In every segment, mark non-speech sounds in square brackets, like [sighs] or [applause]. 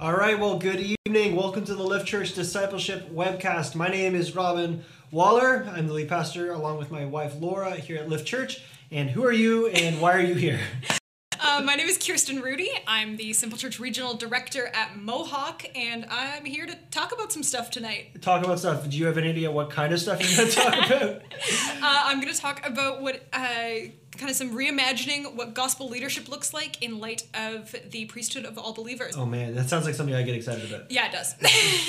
All right, well, good evening. Welcome to the Lift Church Discipleship webcast. My name is Robin Waller. I'm the lead pastor along with my wife Laura here at Lift Church. And who are you and why are you here? [laughs] Uh, my name is Kirsten Rudy. I'm the Simple Church Regional Director at Mohawk, and I'm here to talk about some stuff tonight. Talk about stuff. Do you have any idea what kind of stuff you're going to talk [laughs] about? Uh, I'm going to talk about what uh, kind of some reimagining what gospel leadership looks like in light of the priesthood of all believers. oh man, that sounds like something I get excited about. Yeah, it does.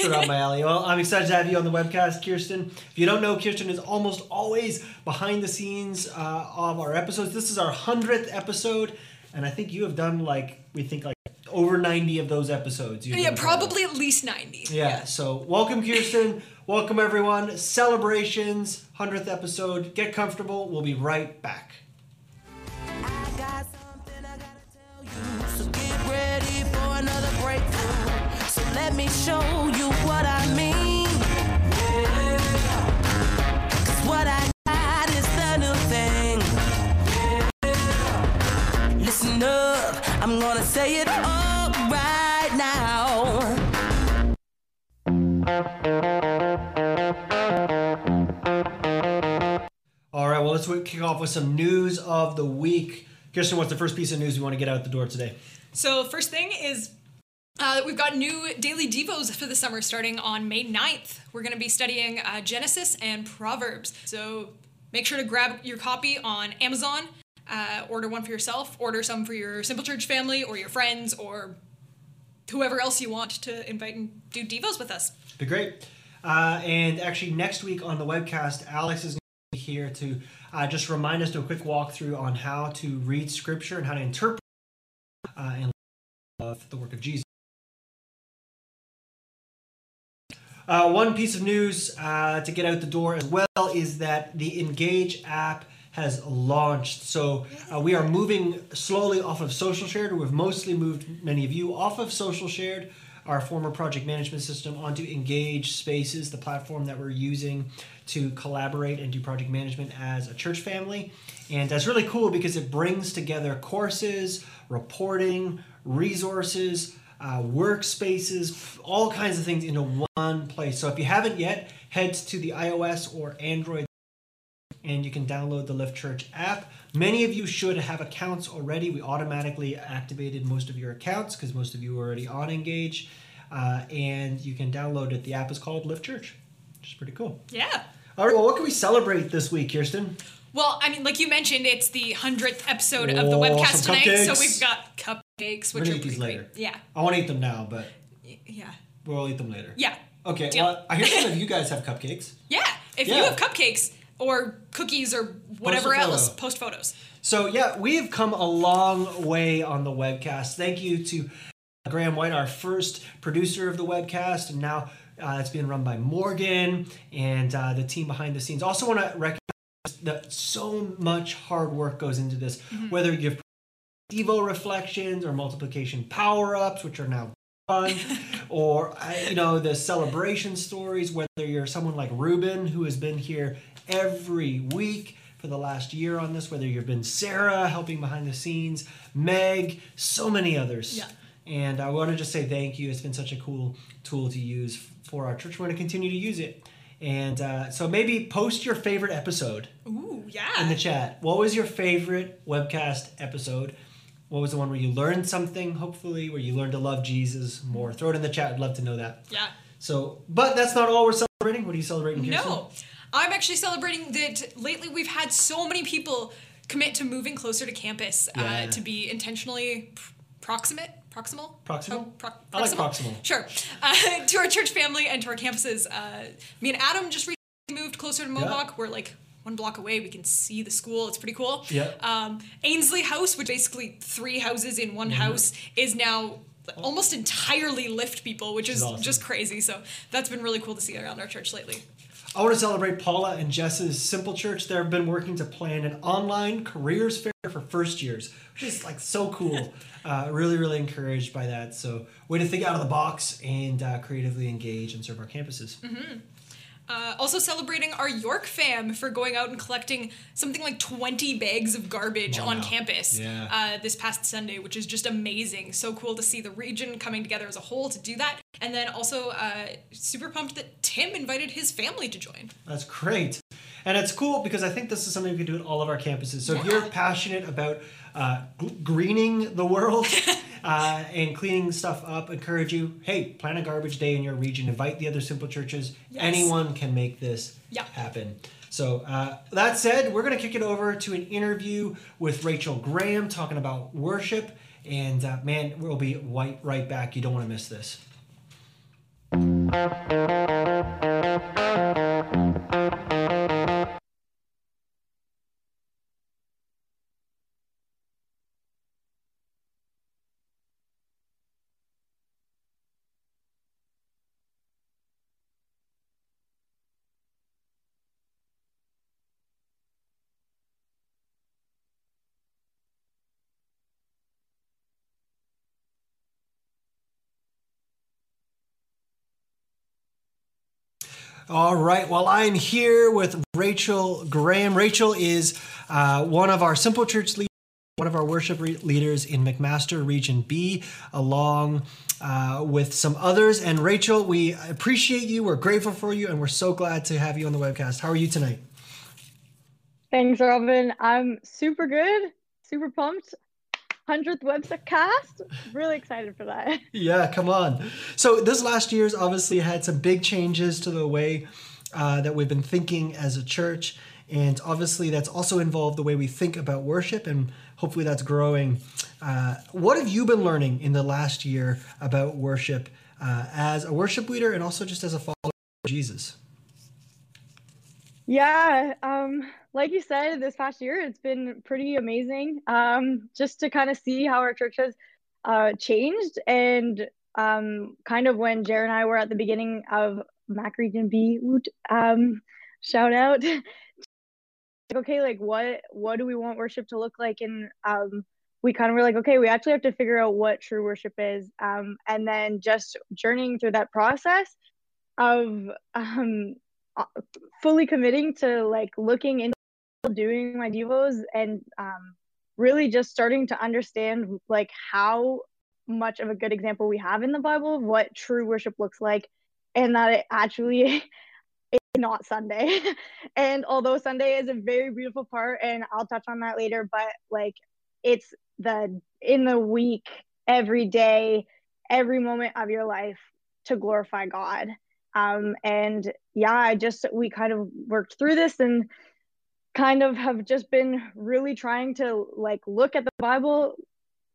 [laughs] Up my alley. Well, I'm excited to have you on the webcast, Kirsten. If you don't know, Kirsten is almost always behind the scenes uh, of our episodes. This is our hundredth episode, and I think you have done like we think like over 90 of those episodes. yeah, been part of. probably at least 90. Yeah, so welcome, Kirsten. welcome, everyone. Celebrations, 100th episode. Get comfortable. We'll be right back. Another breakthrough. So let me show you what I mean. 'Cause what I got is the new thing. Listen up, I'm gonna say it all right now. All right, well, let's kick off with some news of the week. Kirsten, what's the first piece of news we want to get out the door today? So, first thing is uh, we've got new daily devos for the summer starting on May 9th. We're going to be studying uh, Genesis and Proverbs. So, make sure to grab your copy on Amazon. Uh, order one for yourself, order some for your Simple Church family or your friends or whoever else you want to invite and do devos with us. Be great. Uh, and actually, next week on the webcast, Alex is to here to uh, just remind us, do a quick walkthrough on how to read Scripture and how to interpret uh, and love the work of Jesus. Uh, one piece of news uh, to get out the door as well is that the Engage app has launched. So uh, we are moving slowly off of Social Shared. We've mostly moved many of you off of Social Shared, our former project management system, onto Engage Spaces, the platform that we're using to collaborate and do project management as a church family. And that's really cool because it brings together courses, reporting, resources, uh, workspaces, all kinds of things into one place. So if you haven't yet, head to the iOS or Android and you can download the Lift Church app. Many of you should have accounts already. We automatically activated most of your accounts because most of you are already on Engage. Uh, and you can download it. The app is called Lift Church, which is pretty cool. Yeah. All right, well, what can we celebrate this week, Kirsten? Well, I mean, like you mentioned, it's the 100th episode of the Oh, webcast some tonight. So cupcakes. we've got cupcakes, We're which gonna are eat these pretty later. great. Yeah. I want to eat them now, but Y- Yeah. we'll eat them later. Yeah. Okay, Deal. well, I hear some of [laughs] you guys have cupcakes. Yeah. If you Yeah. have cupcakes or cookies or whatever photo. else, post photos. So yeah, we have come a long way on the webcast. Thank you to Graham White, our first producer of the webcast, and now uh, it's being run by Morgan and uh, the team behind the scenes. Also, want to recognize that so much hard work goes into this. Whether you have Devo reflections or multiplication power ups, which are now fun, [laughs] or uh, you know the celebration stories. Whether you're someone like Ruben who has been here every week for the last year on this, whether you've been Sarah helping behind the scenes, Meg, so many others. Yeah. And I want to just say thank you. It's been such a cool tool to use for our church. We're going to continue to use it. And uh, so maybe post your favorite episode Ooh, in the chat. What was your favorite webcast episode? What was the one where you learned something, hopefully, where you learned to love Jesus more? Throw it in the chat. I'd love to know that. Yeah. So, but that's not all we're celebrating. What are you celebrating, Kirsten? No. I'm actually celebrating that lately we've had so many people commit to moving closer to campus Yeah. uh, to be intentionally proximate. Proximal? Proximal? Oh, pro- I like proximal. Sure. [laughs] Uh, to our church family and to our campuses. Uh, me and Adam just recently moved closer to Mohawk. We're like one block away. We can see the school. It's pretty cool. Yeah. Um, Ainsley House, which basically three houses in one house, is now almost entirely lift people, which is awesome. just crazy. So that's been really cool to see around our church lately. I want to celebrate Paula and Jess's Simple Church. They've been working to plan an online careers fair for first years, which is like so cool. [laughs] uh, really, really encouraged by that. So, way to think out of the box and uh, creatively engage and serve our campuses. Uh, also celebrating our York fam for going out and collecting something like 20 bags of garbage on campus Yeah. uh, this past Sunday, which is just amazing. So cool to see the region coming together as a whole to do that. And then also uh, super pumped that Tim invited his family to join. That's great. And it's cool because I think this is something we can do at all of our campuses. So if you're passionate about uh, g- greening the world [laughs] uh, and cleaning stuff up, encourage you, hey, plan a garbage day in your region, invite the other simple churches. Yes. Anyone can make this Yeah. happen. So uh, that said, we're going to kick it over to an interview with Rachel Graham talking about worship. And uh, man, we'll be right, right back. You don't want to miss this. All right. Well, I'm here with Rachel Graham. Rachel is uh, one of our Simple Church leaders, one of our worship re- leaders in McMaster Region B, along uh, with some others. And Rachel, we appreciate you. We're grateful for you, and we're so glad to have you on the webcast. How are you tonight? Thanks, Robin. I'm super good, super pumped. 100th website cast. Really excited for that. [laughs] Yeah, come on. So this last year's obviously had some big changes to the way uh, that we've been thinking as a church, and obviously that's also involved the way we think about worship, and hopefully that's growing. Uh, what have you been learning in the last year about worship uh, as a worship leader, and also just as a follower of Jesus? Yeah, um, like you said, this past year it's been pretty amazing. Um, just to kind of see how our church has uh, changed, and um, kind of when Jared and I were at the beginning of Mac Region B, um, shout out. [laughs] okay, like what what do we want worship to look like? And um, we kind of were like, okay, we actually have to figure out what true worship is, um, and then just journeying through that process of [laughs] um fully committing to like looking into doing my devos and um really just starting to understand like how much of a good example we have in the bible of what true worship looks like and that it actually [laughs] is not sunday. [laughs] And although sunday is a very beautiful part and i'll touch on that later but like it's the in the week every day every moment of your life to glorify god um and yeah i just we kind of worked through this and kind of have just been really trying to like look at the bible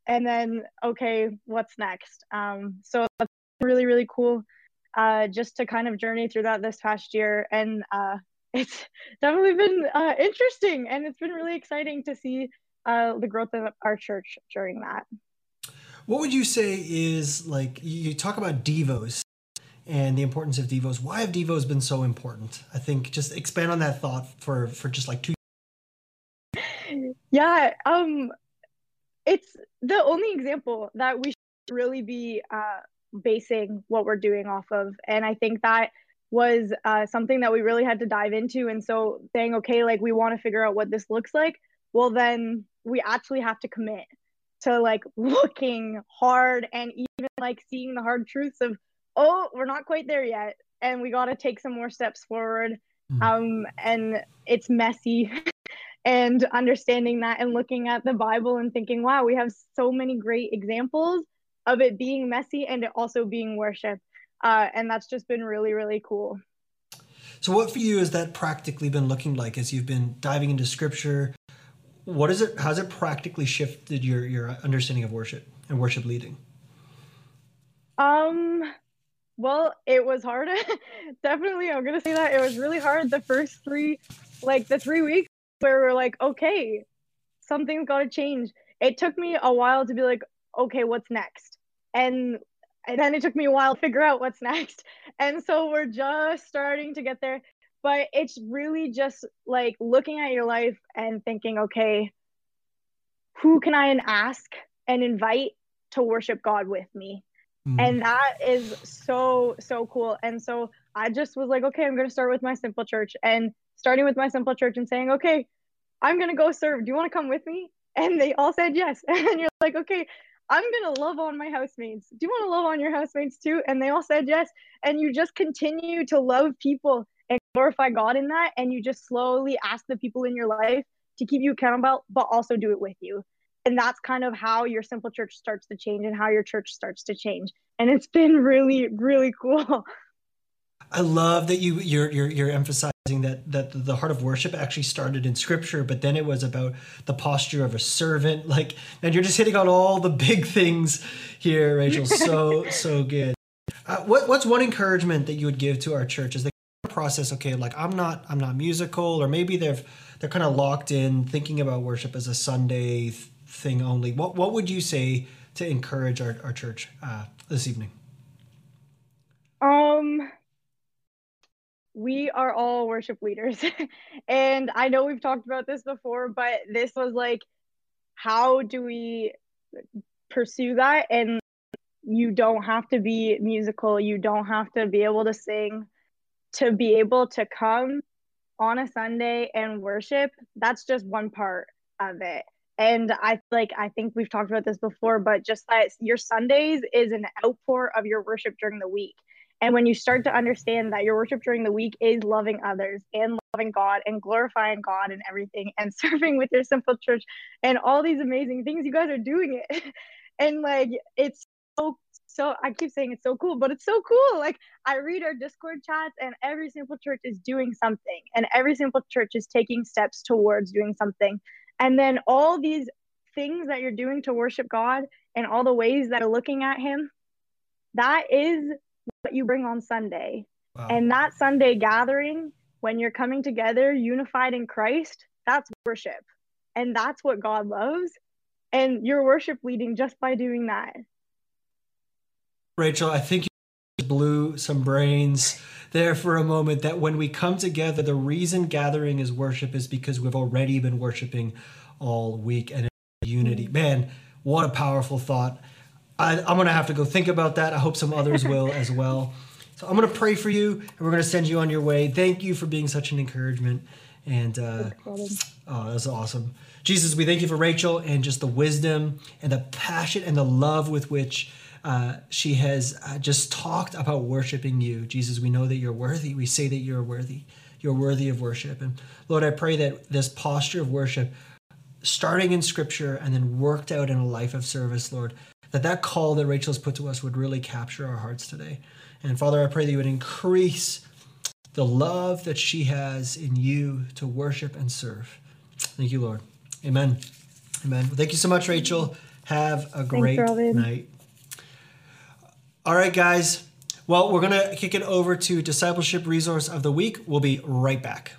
and then okay what's next? Um so that's really really cool uh just to kind of journey through that this past year. And uh [laughs] it's definitely been uh interesting and it's been really exciting to see uh the growth of our church during that. What would you say is like you talk about devos and the importance of devos? Why have devos been so important? I think just expand on that thought for for just like two. yeah um it's the only example that we should really be uh basing what we're doing off of and i think that was uh, something that we really had to dive into and so saying okay like we want to figure out what this looks like well then we actually have to commit to like [laughs] looking hard and even like seeing the hard truths of oh we're not quite there yet and we got to take some more steps forward Mhm. um and it's messy [laughs] and understanding that and looking at the bible and thinking wow we have so many great examples of it being messy and it also being worship uh, and that's just been really really cool So, what for you has that practically been looking like as you've been diving into scripture? What is it? How's it practically shifted your your understanding of worship and worship leading? Um, well, it was hard. [laughs] Definitely, I'm gonna say that it was really hard the first three, like the three weeks where we're like, okay, something's got to change. It took me a while to be like, okay, what's next? And and then it took me a while to figure out what's [laughs] next. And so we're just starting to get there. But it's really just like looking at your life and thinking, okay, who can I ask and invite to worship God with me? Mm. and that is so so cool and so I just was like, okay, I'm going to start with my simple church and starting with my simple church and saying, okay, I'm going to go serve. Do you want to come with me? And they all said yes. [laughs] And you're like, okay, I'm going to love on my housemates. Do you want to love on your housemates too? And they all said yes. And you just continue to love people and glorify God in that. And you just slowly ask the people in your life to keep you accountable, but also do it with you. And that's kind of how your simple church starts to change and how your church starts to change. And it's been really, really cool. [laughs] I love that you you're you're, you're emphasizing that that the heart of worship actually started in scripture, but then it was about the posture of a servant. [laughs] Like, and you're just hitting on all the big things here, Rachel. So [laughs] so good. Uh, what what's one encouragement that you would give to our church as they process? Okay, like I'm not I'm not musical, or maybe they've they're kind of locked in thinking about worship as a Sunday thing only. What what would you say to encourage our our church uh, this evening? Um, we are all worship leaders. [laughs] and I know we've talked about this before, but this was like, how do we pursue that? And you don't have to be musical, you don't have to be able to sing to be able to come on a Sunday and worship. That's just one part of it. And I like I think we've talked about this before, but just that your Sundays is an outpour of your worship during the week. And when you start to understand that your worship during the week is loving others and loving God and glorifying God and everything and [laughs] serving with your simple church and all these amazing things, you guys are doing it. [laughs] and like, it's so, so, I keep saying it's so cool, but it's so cool. Like, I read our Discord chats and every simple church is doing something and every simple church is taking steps towards doing something. And then all these things that you're doing to worship God and all the ways that are looking at Him, that is what you bring on Sunday. Wow. And that Sunday gathering, when you're coming together unified in Christ, that's worship. And that's what God loves. And you're worship leading just by doing that. Rachel, I think you blew some brains there for a moment that when we come together, the reason gathering is worship is because we've already been worshiping all week and unity. Mm-hmm. Man, what a powerful thought. I, am going to have to go think about that. I hope some others [laughs] will as well. So I'm going to pray for you, and we're going to send you on your way. Thank you for being such an encouragement. And uh, oh, that's awesome. Jesus, we thank you for Rachel and just the wisdom and the passion and the love with which uh, she has uh, just talked about worshiping you. Jesus, we know that you're worthy. We say that you're worthy. You're worthy of worship. And Lord, I pray that this posture of worship, starting in scripture and then worked out in a life of service, Lord, that that call that Rachel's put to us would really capture our hearts today. And Father, I pray that you would increase the love that she has in you to worship and serve. Thank you, Lord. Amen. Amen. Well, thank you so much, Rachel. Have a great Thanks, night. All right, guys. Well, we're going to kick it over to Discipleship Resource of the Week. We'll be right back.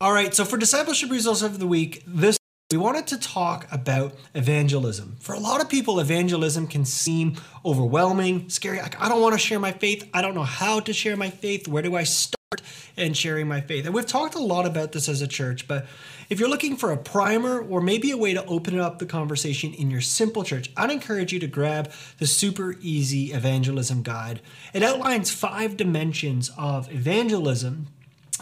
All right, so for discipleship Resource of the week, this we wanted to talk about evangelism. For a lot of people, evangelism can seem overwhelming, scary. Like, I don't want to share my faith. I don't know how to share my faith. Where do I start in sharing my faith? And we've talked a lot about this as a church, but if you're looking for a primer or maybe a way to open up the conversation in your simple church, I'd encourage you to grab the Super Easy Evangelism Guide. It outlines five dimensions of evangelism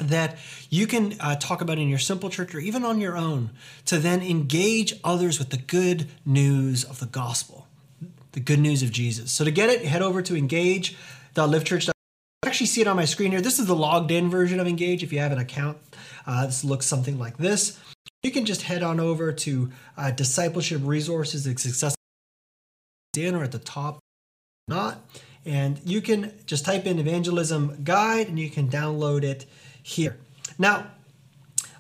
that you can uh, talk about in your simple church or even on your own to then engage others with the good news of the gospel, the good news of Jesus. So to get it, head over to engage.liftchurch. Actually, see it on my screen here. This is the logged in version of Engage. If you have an account, uh, this looks something like this. You can just head on over to uh, discipleship resources, it's accessible in or at the top, not. And you can just type in evangelism guide and you can download it here. Now,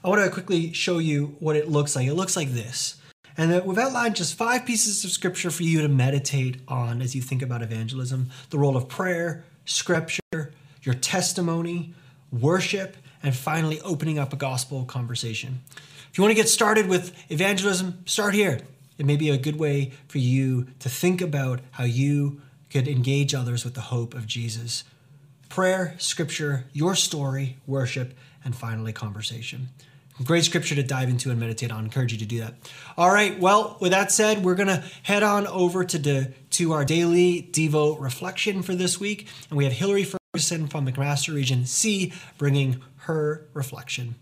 I want to quickly show you what it looks like. It looks like this. And that we've outlined just five pieces of scripture for you to meditate on as you think about evangelism the role of prayer, scripture, your testimony, worship, and finally opening up a gospel conversation. If you want to get started with evangelism, start here. It may be a good way for you to think about how you could engage others with the hope of Jesus prayer, scripture, your story, worship, and finally conversation. Great scripture to dive into and meditate on. I encourage you to do that. All right. Well, with that said, we're gonna head on over to the to our daily Devo reflection for this week, and we have Hillary Ferguson from McMaster Region C bringing her reflection.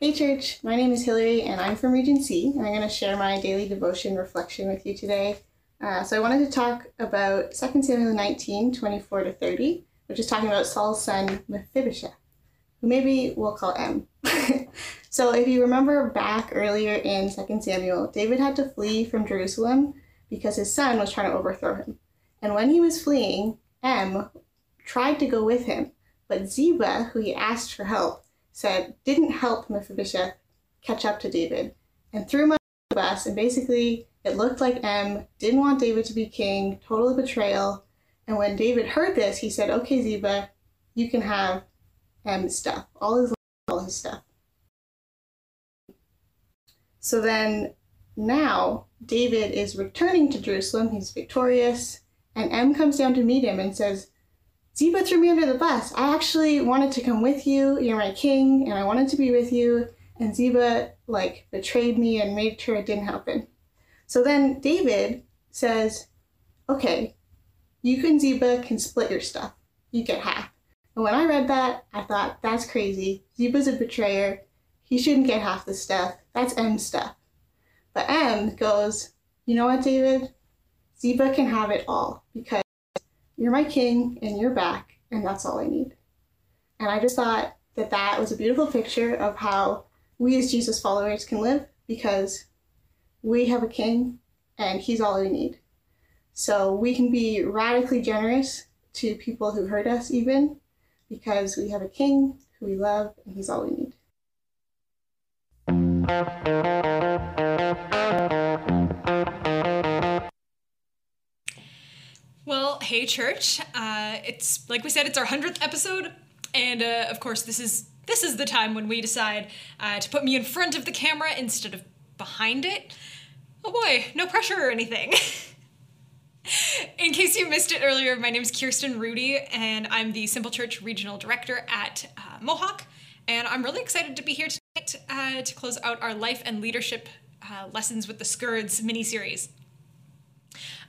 Hey church, my name is Hillary and I'm from Region C and I'm going to share my daily devotion reflection with you today. Uh, so I wanted to talk about 2 Samuel 19, 24 to 30, which is talking about Saul's son Mephibosheth, who maybe we'll call M. [laughs] so if you remember back earlier in 2 Samuel, David had to flee from Jerusalem because his son was trying to overthrow him. And when he was fleeing, M tried to go with him, but Ziba, who he asked for help, said didn't help Mephibosheth catch up to David and threw him under the bus. And basically, it looked like M didn't want David to be king, total betrayal. And when David heard this, he said, "Okay, Ziba, you can have M's stuff, all his all his stuff." So then, now David is returning to Jerusalem. He's victorious, and M comes down to meet him and says, Ziba threw me under the bus. I actually wanted to come with you. You're my king, and I wanted to be with you. And Ziba, like, betrayed me and made sure it didn't happen. So then David says, Okay, you and Ziba can split your stuff. You get half. And when I read that, I thought, That's crazy. Ziba's a betrayer. He shouldn't get half the stuff. That's M's stuff. But M goes, You know what, David? Ziba can have it all because you're my king and you're back, and that's all I need. And I just thought that that was a beautiful picture of how we as Jesus followers can live because we have a king and he's all we need. So we can be radically generous to people who hurt us, even because we have a king who we love and he's all we need. Well, hey, church. Uh, it's like we said, it's our hundredth episode, and uh, of course, this is this is the time when we decide uh, to put me in front of the camera instead of behind it. Oh boy, no pressure or anything. [laughs] in case you missed it earlier, my name is Kirsten Rudy, and I'm the Simple Church Regional Director at uh, Mohawk. And I'm really excited to be here tonight uh, to close out our life and leadership uh, lessons with the Skurds mini series.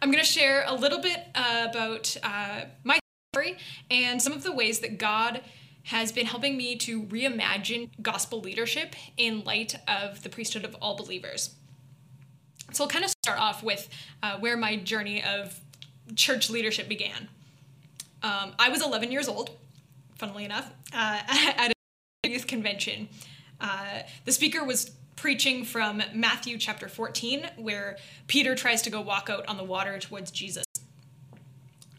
I'm going to share a little bit about uh, my story and some of the ways that God has been helping me to reimagine gospel leadership in light of the priesthood of all believers. So I'll kind of start off with uh, where my journey of church leadership began. Um, I was 11 years old, funnily enough, uh, [laughs] at a youth convention. Uh, the speaker was preaching from Matthew chapter 14, where Peter tries to go walk out on the water towards Jesus.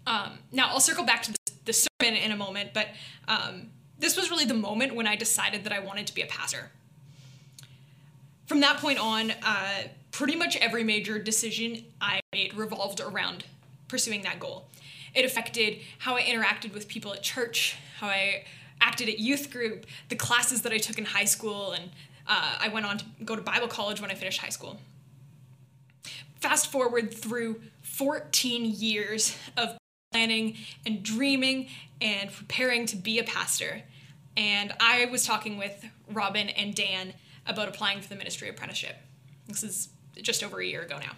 Um, now, I'll circle back to the, sermon in a moment, but um, this was really the moment when I decided that I wanted to be a pastor. From that point on, uh, pretty much every major decision I made revolved around pursuing that goal. It affected how I interacted with people at church, how I acted at youth group, the classes that I took in high school, and uh, I went on to go to Bible college when I finished high school. Fast forward through 14 years of planning and dreaming and preparing to be a pastor. And I was talking with Robin and Dan about applying for the ministry apprenticeship. This is just over a year ago now.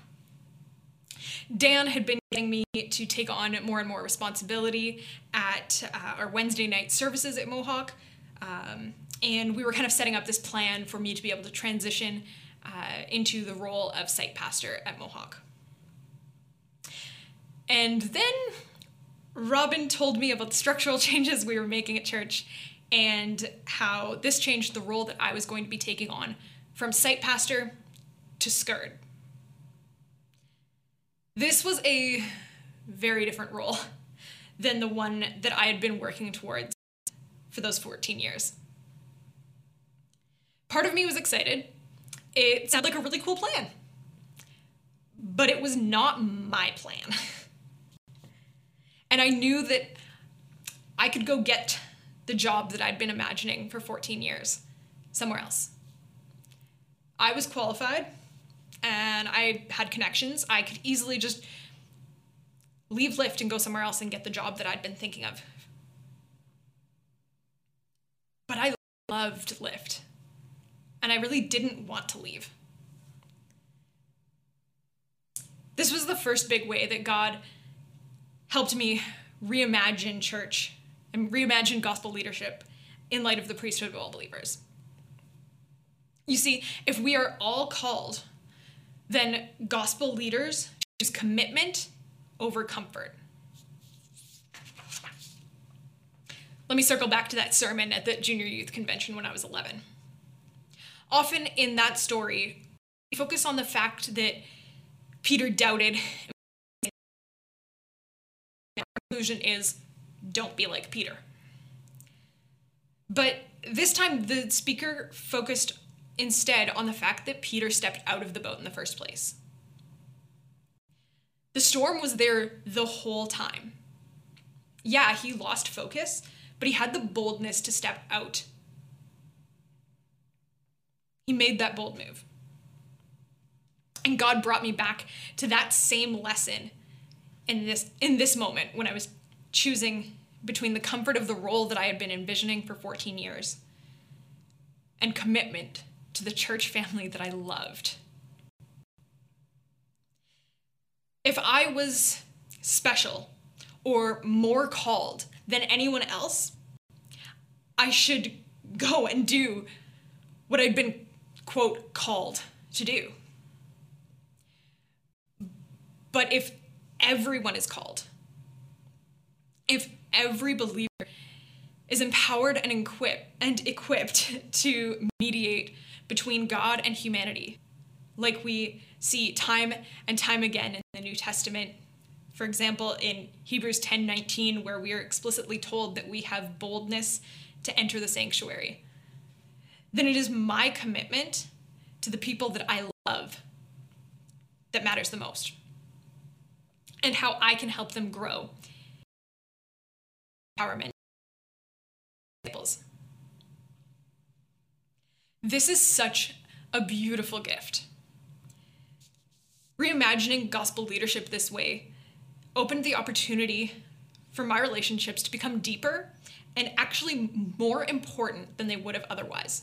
Dan had been getting me to take on more and more responsibility at uh, our Wednesday night services at Mohawk. Um, and we were kind of setting up this plan for me to be able to transition uh, into the role of site pastor at Mohawk. And then Robin told me about the structural [laughs] changes we were making at church and how this changed the role that I was going to be taking on from site pastor to Skurd. This was a very different role than the one that I had been working towards for those 14 years. Part of me was excited. It sounded like a really cool plan. But it was not my plan. and I knew that I could go get the job that I'd been imagining for 14 years somewhere else. I was qualified and I had connections. I could easily just leave Lift and go somewhere else and get the job that I'd been thinking of. But I loved Lift, and I really didn't want to leave. This was the first big way that God helped me reimagine church and reimagine gospel leadership in light of the priesthood of all believers. You see, if we are all called, then gospel leaders choose commitment over comfort. Let me circle back to that sermon at the junior youth convention when I was 11. Often in that story, we focus on the fact that Peter doubted. Our conclusion is don't be like Peter. But this time, the speaker focused instead on the fact that Peter stepped out of the boat in the first place. The storm was there the whole time. Yeah, he lost focus, but he had the boldness to step out. He made that bold move. And God brought me back to that same lesson in this in this moment when I was choosing between the comfort of the role that I had been envisioning for 14 years and commitment to the church family that I loved. If I was special or more called than anyone else, I should go and do what I'd been, quote, called to do. But if everyone is called, if every believer is empowered and equipped and equipped [laughs] to mediate between God and humanity, like we see time and time again in the New Testament. For example, in Hebrews 10:19 where we are explicitly told that we have boldness to enter the sanctuary. Then it is my commitment to the people that I love that matters the most. And how I can help them grow. Empowerment. This is such a beautiful gift. Reimagining gospel leadership this way opened the opportunity for my relationships to become deeper and actually more important than they would have otherwise.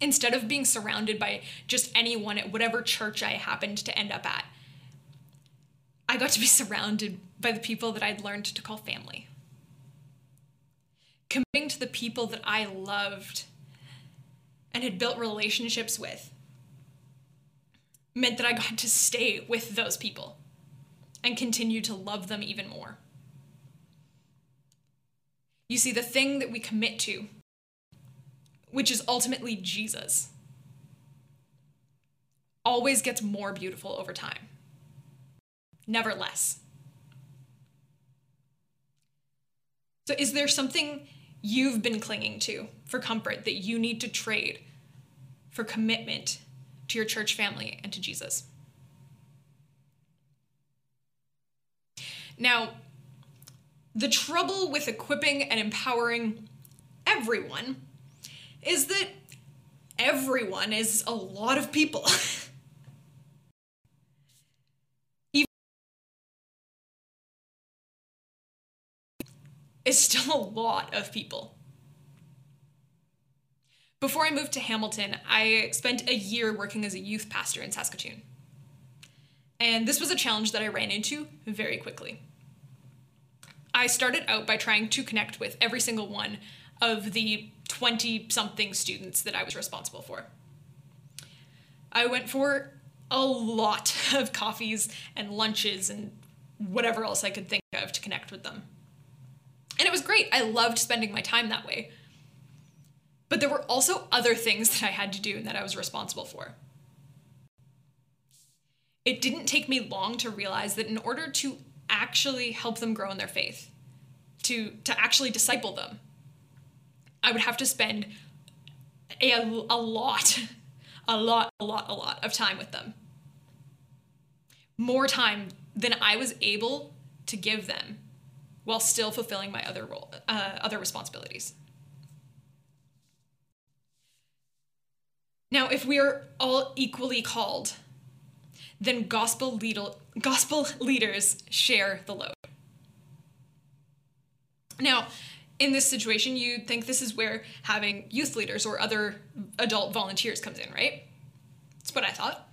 Instead of being surrounded by just anyone at whatever church I happened to end up at, I got to be [laughs] surrounded by the people that I'd learned to call family. Committing to the people that I loved and had built relationships with meant that I got to stay with those people and continue to love them even more. You see, the thing that we commit to, which is ultimately Jesus, always gets more beautiful over time, never less. So, is there something you've been clinging to for comfort that you need to trade for commitment to your church family and to Jesus. Now, the trouble with equipping and empowering everyone is that everyone is a lot of people. [laughs] is still a lot of people. Before I moved to Hamilton, I spent a year working as a youth pastor in Saskatoon. And this was a challenge that I ran into very quickly. I started out by trying to connect with every single one of the 20 something students that I was responsible for. I went for a lot [laughs] of coffees and lunches and whatever else I could think of to connect with them. And it was great. I loved spending my time that way. But there were also other things that I had to do and that I was responsible for. It didn't take me long to realize that in order to actually help them grow in their faith, to, to actually disciple them, I would have to spend a, a lot, [laughs] a lot, a lot, a lot of time with them. More time than I was able to give them while still fulfilling my other role, uh, other responsibilities. Now, if we are all equally called, then gospel, lead- gospel [laughs] leaders share the load. Now, in this situation, you'd think this is where having youth leaders or other adult volunteers comes in, right? That's what I thought.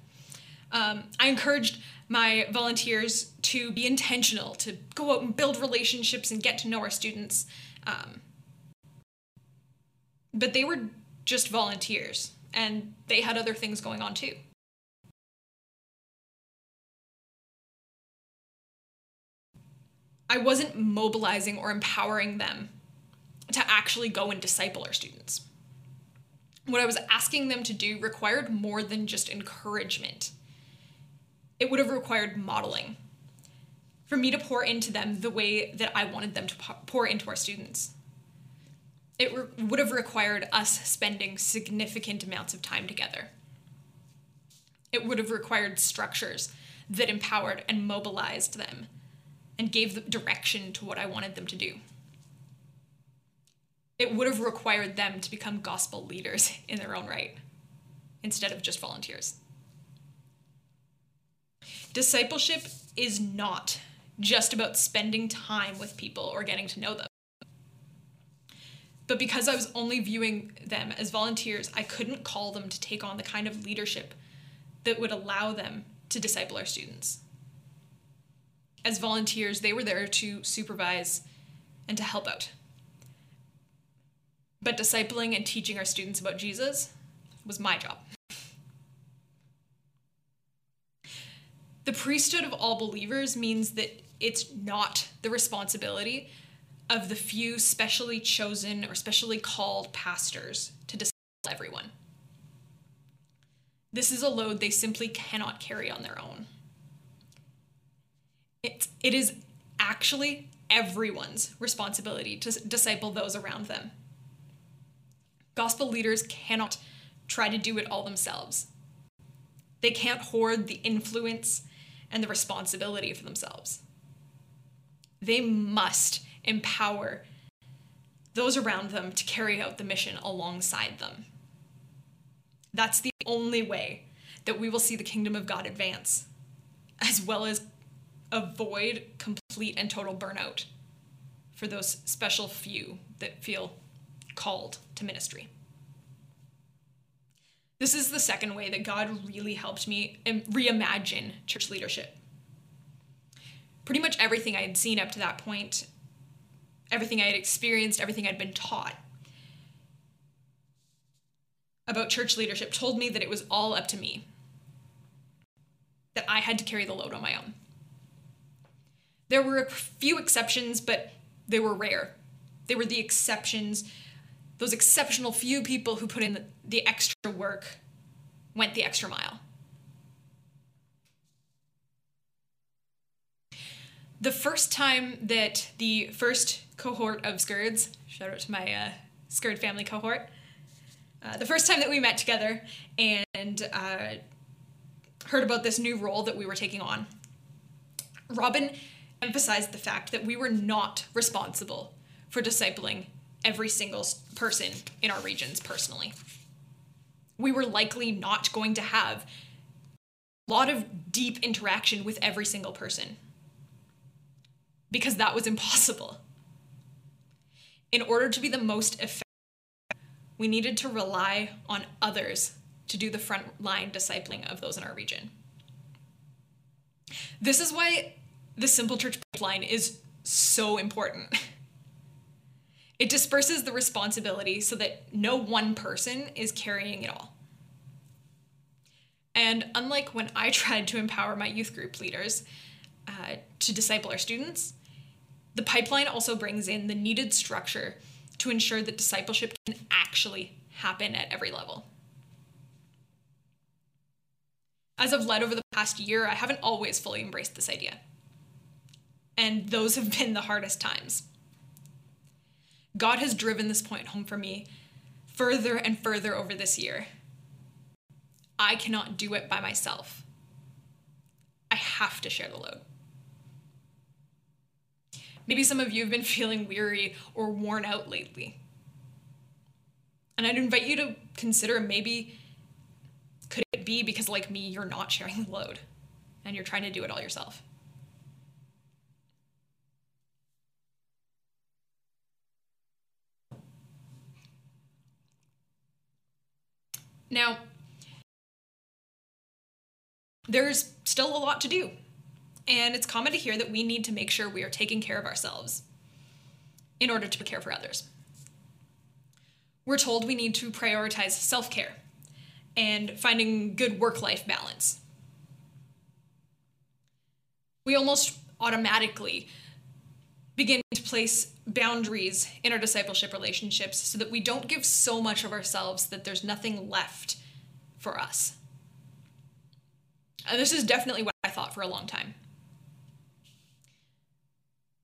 Um, I encouraged my volunteers to be intentional, to go out and build relationships and get to know our students. Um, but they were just volunteers, and they had other things going on too. I wasn't mobilizing or empowering them to actually go and disciple our students. What I was asking them to do required more than just encouragement. It would have required modeling for me to pour into them the way that I wanted them to pour into our students. It re- would have required us spending significant amounts of time together. It would have required structures that empowered and mobilized them and gave direction to what I wanted them to do. It would have required them to become gospel leaders [laughs] in their own right instead of just volunteers. Discipleship is not just about spending time with people or getting to know them. But because I was only viewing them as volunteers, I couldn't call them to take on the kind of leadership that would allow them to disciple our students. As volunteers, they were there to supervise and to help out. But discipling and teaching our students about Jesus was my job. The priesthood of all believers means that it's not the responsibility of the few specially chosen or specially called pastors to disciple everyone. This is a load they simply cannot carry on their own. It, it is actually everyone's responsibility to disciple those around them. Gospel leaders cannot try to do it all themselves. They can't hoard the influence and the responsibility for themselves. They must empower those around them to carry out the mission alongside them. That's the only way that we will see the kingdom of God advance, as well as avoid complete and total burnout for those special few that feel called to ministry. This is the second way that God really helped me reimagine church leadership. Pretty much everything I had seen up to that point, everything I had experienced, everything I'd been taught about church leadership told me that it was all up to me, that I had to carry the load on my own. There were a few exceptions, but they were rare. They were the exceptions, those exceptional few people who put in the extra work, went the extra mile. The first time that the first cohort of Skirds, shout out to my uh, Skurd family cohort, uh, the first time that we met together and uh, heard about this new role that we were taking on, Robin emphasized the fact that we were not responsible for discipling every single person in our regions personally. We were likely not going to have a lot of deep interaction with every single person because that was impossible. In order to be the most effective, we needed to rely on others to do the frontline discipling of those in our region. This is why the Simple Church pipeline is so important. [laughs] It disperses the responsibility so that no one person is carrying it all. And unlike when I [laughs] tried to empower my youth group leaders uh, to disciple our students, the pipeline also brings in the needed structure to ensure that discipleship can actually happen at every level. As I've led over the past year, I haven't always fully embraced this idea and those have been the hardest times. God has driven this point home for me further and further over this year. I cannot do it by myself. I have to share the load. Maybe some of you have been [laughs] feeling weary or worn out lately. And I'd invite you to consider maybe could it be because, like me, you're not sharing the load? and you're trying to do it all yourself. Now, there's still a lot to do, and it's common to hear that we need to make sure we are taking care of ourselves in order to care for others. We're told we need to prioritize self care and finding good work life balance. We almost automatically begin to place boundaries in our discipleship relationships so that we don't give so much of ourselves that there's nothing left for us. And this is definitely what I thought for a long time.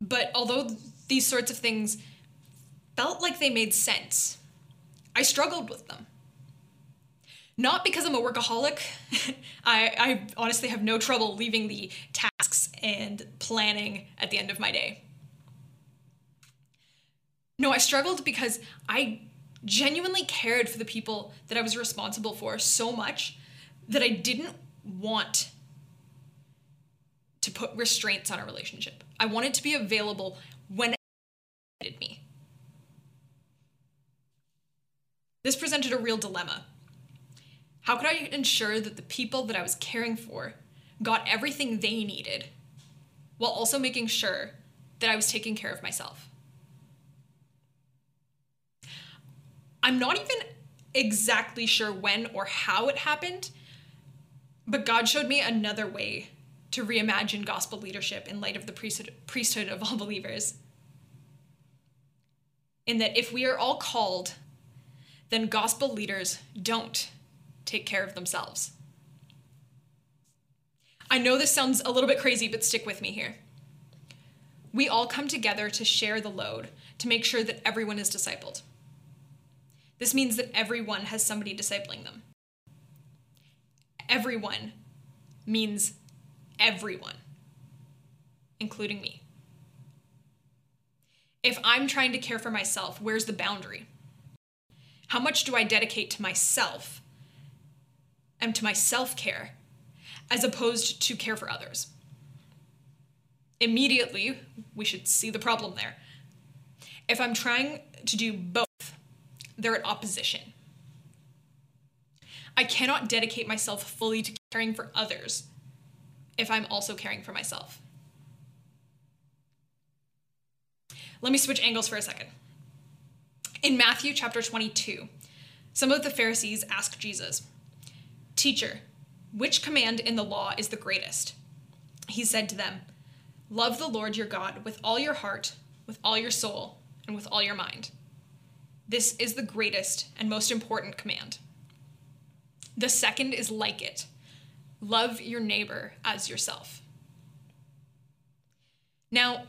But although these sorts of things felt like they made sense, I struggled with them. Not because I'm a workaholic. [laughs] I, I honestly have no trouble leaving the tasks and planning at the end of my day. No, I struggled because I genuinely cared for the people that I was responsible for so much that I didn't want to put restraints on a relationship. I wanted to be available when needed me. This presented a real dilemma. How could I ensure that the people that I was caring for got everything they needed while also making sure that I was taking care of myself? I'm not even exactly sure when or how it happened, but God showed me another way to reimagine gospel leadership in light of the priesthood, of all [laughs] believers. In that if we are all called, then gospel leaders don't take care of themselves. I know this sounds a little bit crazy, but stick with me here. We all come together to share the load, to make sure that everyone is discipled. This means that everyone has somebody discipling them. Everyone means everyone, including me. If I'm trying to care for myself, where's the boundary? How much do I dedicate to myself and to my self care as opposed to care for others? Immediately, we should see the problem there. If I'm trying to do both, they're at opposition. I cannot dedicate myself fully to caring for others if I'm also caring for myself. Let me switch angles for a second. In Matthew chapter 22, some of the Pharisees asked Jesus, Teacher, which command in the law is the greatest? He said to them, Love the Lord your God with all your heart, with all your soul, and with all your mind. This is the greatest and most important command. The second is like it love your neighbor as yourself. Now,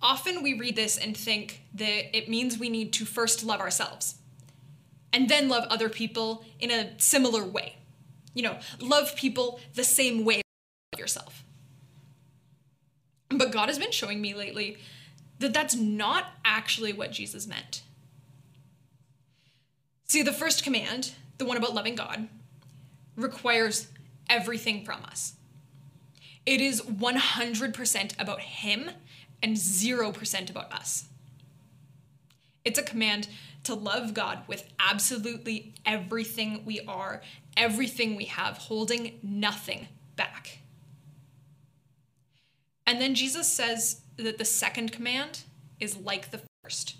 often we read this and think that it means we need to first love ourselves and then love other people in a similar way. You know, love people the same way you love yourself. But God has been showing me lately that that's not actually what Jesus meant. See, the first command, the one about loving God, requires everything from us. It is 100% about Him and 0% about us. It's a command to love God with absolutely everything we are, everything we have, holding nothing back. And then Jesus says that the second command is like the first.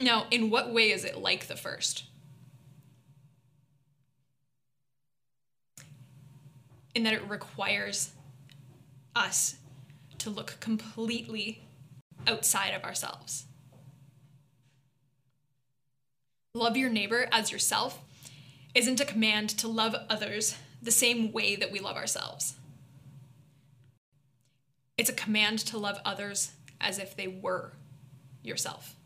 Now, in what way is it like the first? In that it requires us to look completely outside of ourselves. Love your neighbor as yourself isn't a command to love others the same way that we love ourselves. It's a command to love others as if they were yourself.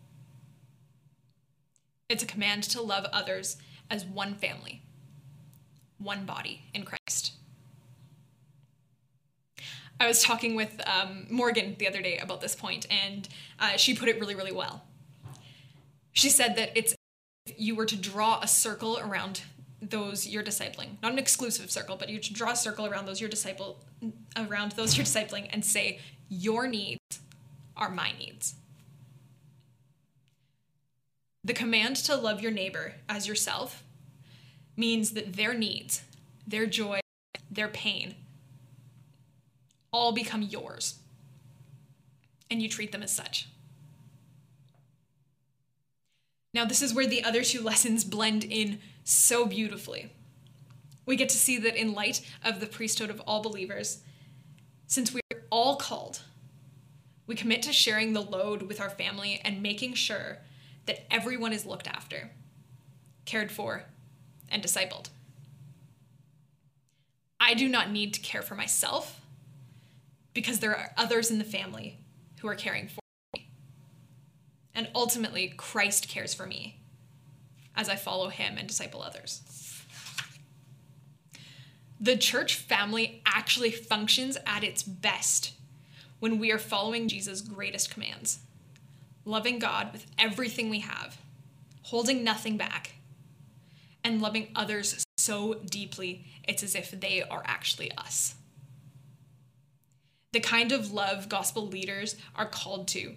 It's a command to love others as one family, one body in Christ. I was talking with um, Morgan the other day about this point, and uh, she put it really, really well. She said that it's if you were to draw a circle around those you're discipling. Not an exclusive circle, but you should draw a circle around those you're disciple around those you're discipling and say, Your needs are my needs. The command to love your neighbor as yourself means that their needs, their joy, their pain all become yours. And you treat them as such. Now, this is where the other two [laughs] lessons blend in so beautifully. We get to see that in light of the priesthood of all believers, since we're all called, we commit to sharing the load with our family and making sure that everyone is looked after, cared for, and discipled. I do not need to care for myself because there are others in the family who are caring for me. And ultimately, Christ cares for me as I follow him and disciple others. The church family actually functions at its best when we are following Jesus' greatest commands loving God with everything we have, holding nothing back, and loving others so deeply it's as if they are actually us. The kind of love gospel leaders are called to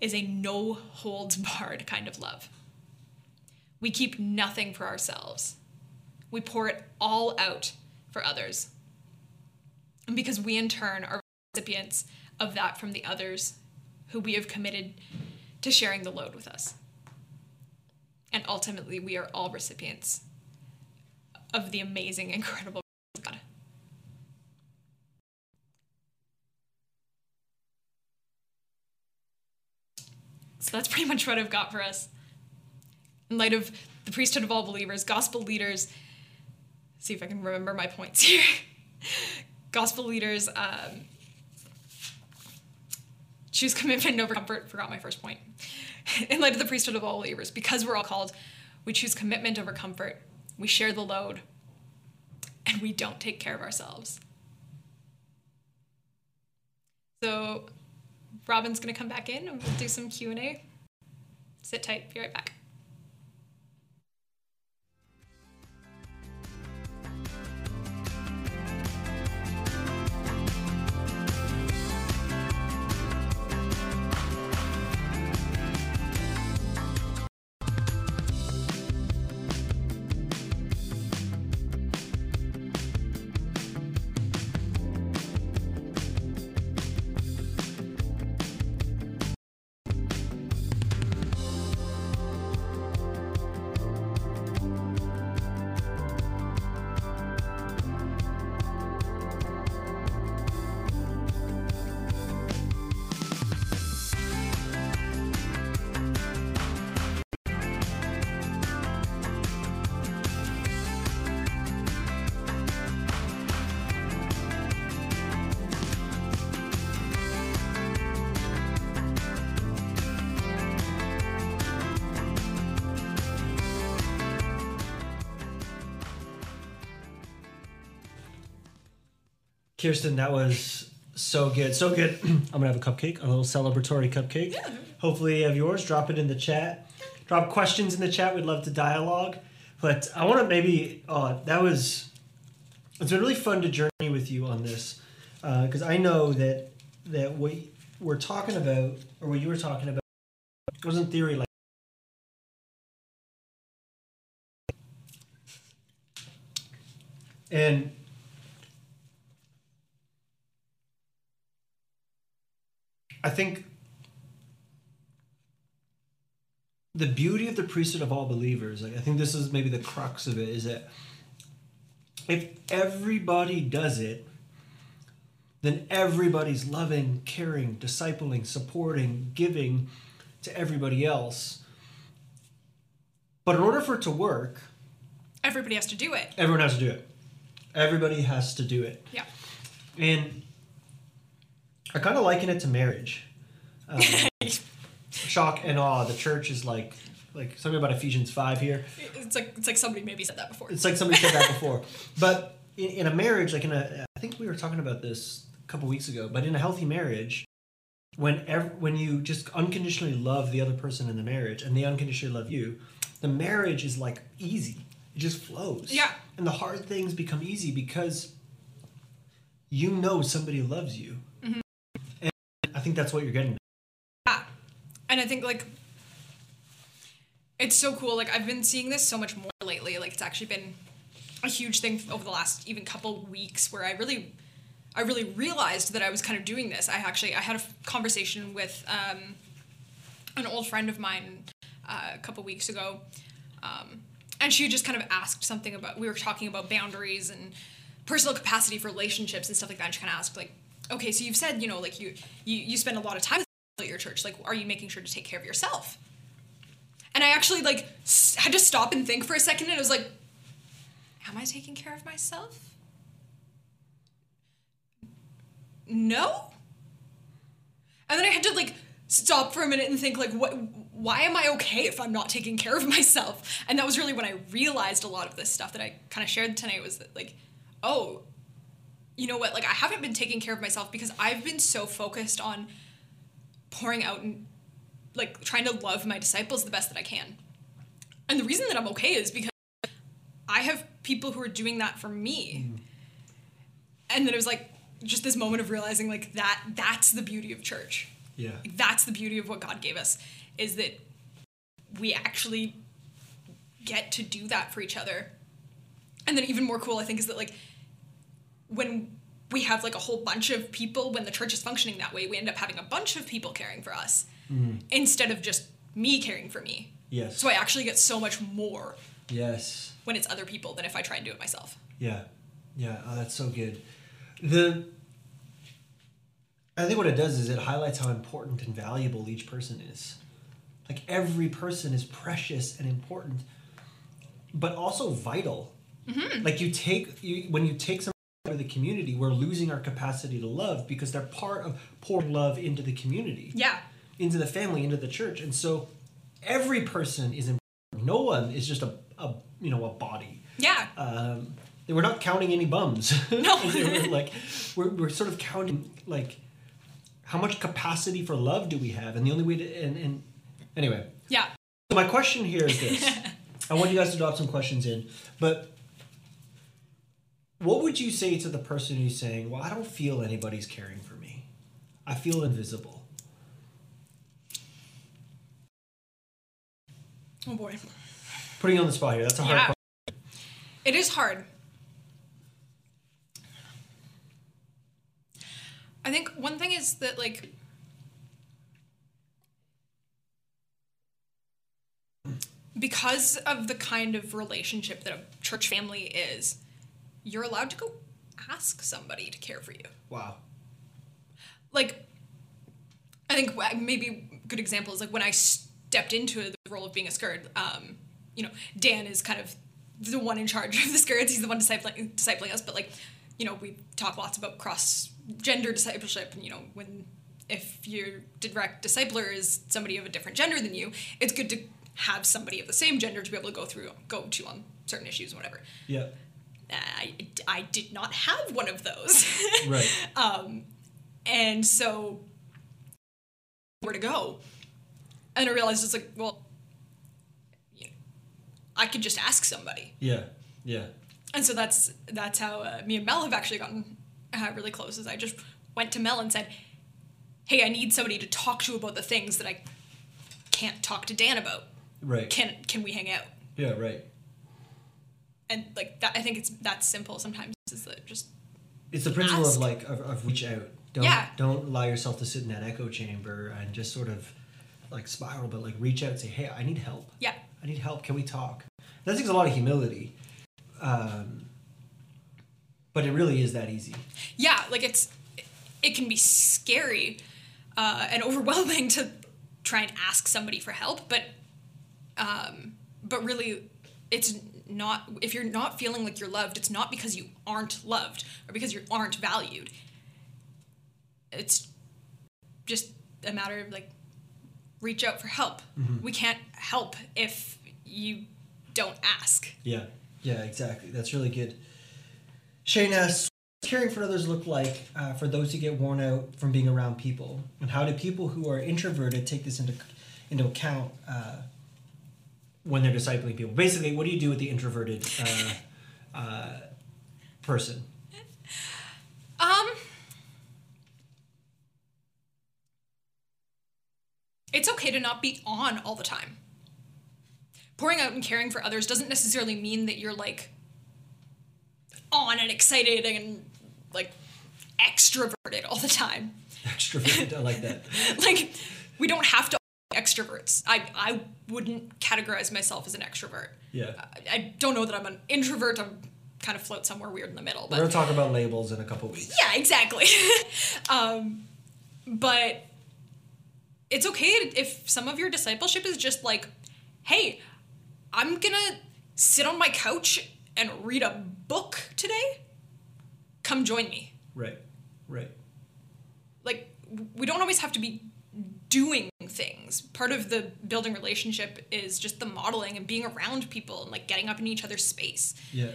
is a no holds barred kind of love. We keep nothing for ourselves. We pour it all out for others. And because we, in turn, are recipients of that from the others who we have committed to sharing the load with us. And ultimately, we are all recipients of the amazing, incredible God. So that's pretty much what I've got for us in light of the priesthood of all believers, gospel leaders. See if I can remember my points [laughs] here. gospel leaders um, choose commitment over comfort. Forgot my first point. [laughs] In light of the priesthood of all believers, because we're all called, we choose commitment over comfort. We share the load, and we don't take care of ourselves. So, Robin's gonna come back in, and we'll do some Q and A. Sit tight. Be right back. Kirsten, that was so good. So good. [clears throat] I'm going to have a cupcake, a little celebratory cupcake. Yeah. Hopefully you have yours. Drop it in the chat. Drop questions in the chat. We'd love to dialogue. But I want to maybe, oh, that was, it's been really fun to journey with you on this. Uh, because I know that, that what we're talking about, or what you were talking about, wasn't theory like, and I think the beauty of the priesthood of all believers, like I think this is maybe the crux of it, is that if everybody does it, then everybody's loving, caring, discipling, supporting, giving to everybody else. But in order for it to work, Everybody has to do it. everyone has to do it. Everybody has to do it. Yeah. And I kind of liken it to marriage. Um, [laughs] shock and awe. The church is like like something about Ephesians five here. It's like it's like somebody maybe said that before. It's like somebody said that before. [laughs] But in, in a marriage, like in a, I think we were talking about this a couple weeks ago. But in a healthy marriage, when ev- when you just unconditionally love the other person in the marriage, and they unconditionally love you, the marriage is like easy. it just flows. Yeah. And the hard things become easy because you know somebody loves you. I think that's what you're getting. Yeah. And I think like it's so cool. Like I've been seeing this so much more lately. Like it's actually been a huge thing over the last even couple weeks where I really I really realized that I was kind of doing this. I actually I had a conversation with um, an old friend of mine uh, a couple weeks ago. Um, and she just kind of asked something about we were talking about boundaries and personal capacity for relationships and stuff like that. And she kind of asked like, okay, so you've said you know like you you you spend a lot of time at your church. Like, are you making sure to take care of yourself? And I actually like had to stop and think for a second, and I was like, am I taking care of myself? No. And then I had to like stop for a minute and think like what why am I okay if I'm not taking care of [laughs] myself? And that was really when I realized a lot of this stuff that I kind of shared tonight was that like oh you know what like I haven't been taking care of myself because I've been so focused on pouring out and like trying to love my disciples the best that I can. And the reason that I'm okay is because I have people who are doing that for me. Mm-hmm. And then it was like just this moment of realizing like that that's the beauty of church. Yeah. Like, that's the beauty of what God gave us is that we actually get to do that for each other. And then even more cool I think is that like when we have like a whole bunch of people when the church is functioning that way, we end up having a bunch of people caring for us mm-hmm. instead of just me caring for me. Yes. So I actually get so much more Yes. when it's other people than if I try and do it myself. Yeah, yeah, oh, that's so good. The I think what it does is it highlights how important and valuable each person is. Like every person is precious and important, but also vital. Mm-hmm. Like you take you when you take some of the community, we're losing our capacity to love because they're part of pouring love into the community Yeah. into the family, into the church. And so every person is important. No one is just a, a you know a body. Yeah. Um, we're not counting any bums. No. [laughs] we're like we're, we're sort of counting like how much capacity for love do we have, and the only way to and, and anyway. yeah. So my question here is this: [laughs] I want you guys to drop some questions in, but what would you say to the person who's saying, "Well, I don't feel anybody's caring for me. I feel invisible." Oh boy. Putting you on the spot here. That's a hard Yeah. question. It is hard. I think one thing is that like because of the kind of relationship that a church family is, you're allowed to go ask somebody to care for you. Wow. Like I think maybe good example is like when I stepped into the role of being a skirt, um, you know, Dan is kind of the one in charge of the skirts. He's the one discipling, discipling us. But like, you know, we talk lots about cross gender discipleship, and you know, when if your direct discipler is somebody of a different gender than you, it's good to have somebody of the same gender to be able to go through, go to on certain issues, and whatever. Yeah. I, I did not have one of those. [laughs] Right. and so where to go and i realized it's like well you know, i could just ask somebody Yeah. Yeah. and so that's that's how uh, me and mel have actually gotten uh, really close is i just went to mel and said hey i need somebody to talk to about the things that i can't talk to dan about Right. can can we hang out yeah. Right. And like that i think it's that simple sometimes is that just It's the principle Ask. of like of, of reach out. Don't Yeah. don't allow yourself to sit in that echo chamber and just sort of like spiral, but like reach out and say, "Hey, I need help. yeah I need help. Can we talk?" That takes a lot of humility, um, but it really is that easy. yeah like it's it can be scary uh, and [laughs] overwhelming to try and ask somebody for help but um, but really it's not if you're not feeling like you're loved it's not because you aren't loved or because you aren't valued it's just a matter of like reach out for help we can't help if you don't ask Yeah, yeah, exactly. That's really good. Shane asks, "What's caring for others look like uh, for those who get worn out from being around people, and how do people who are introverted take this into into account? Uh, when they're discipling people? Basically, what do you do with the introverted uh, uh, person? Um, it's okay to not be on all the time. Pouring out and caring for others doesn't necessarily mean that you're like on and excited and like extroverted all the time. Extroverted, I like that. [laughs] Like we don't have to extroverts. I I wouldn't categorize myself as an extrovert. Yeah. I, I don't know that I'm an introvert. I'm kind of float somewhere weird in the middle. We're But gonna talk about labels in a couple weeks. yeah, exactly. [laughs] um, but it's okay if some of your discipleship is just like, hey, I'm gonna sit on my couch and read a book today. Come join me. Right. Right. Like, we don't always have to be doing things. Part of the building relationship is just the modeling and being around people and like getting up in each other's space. Yeah.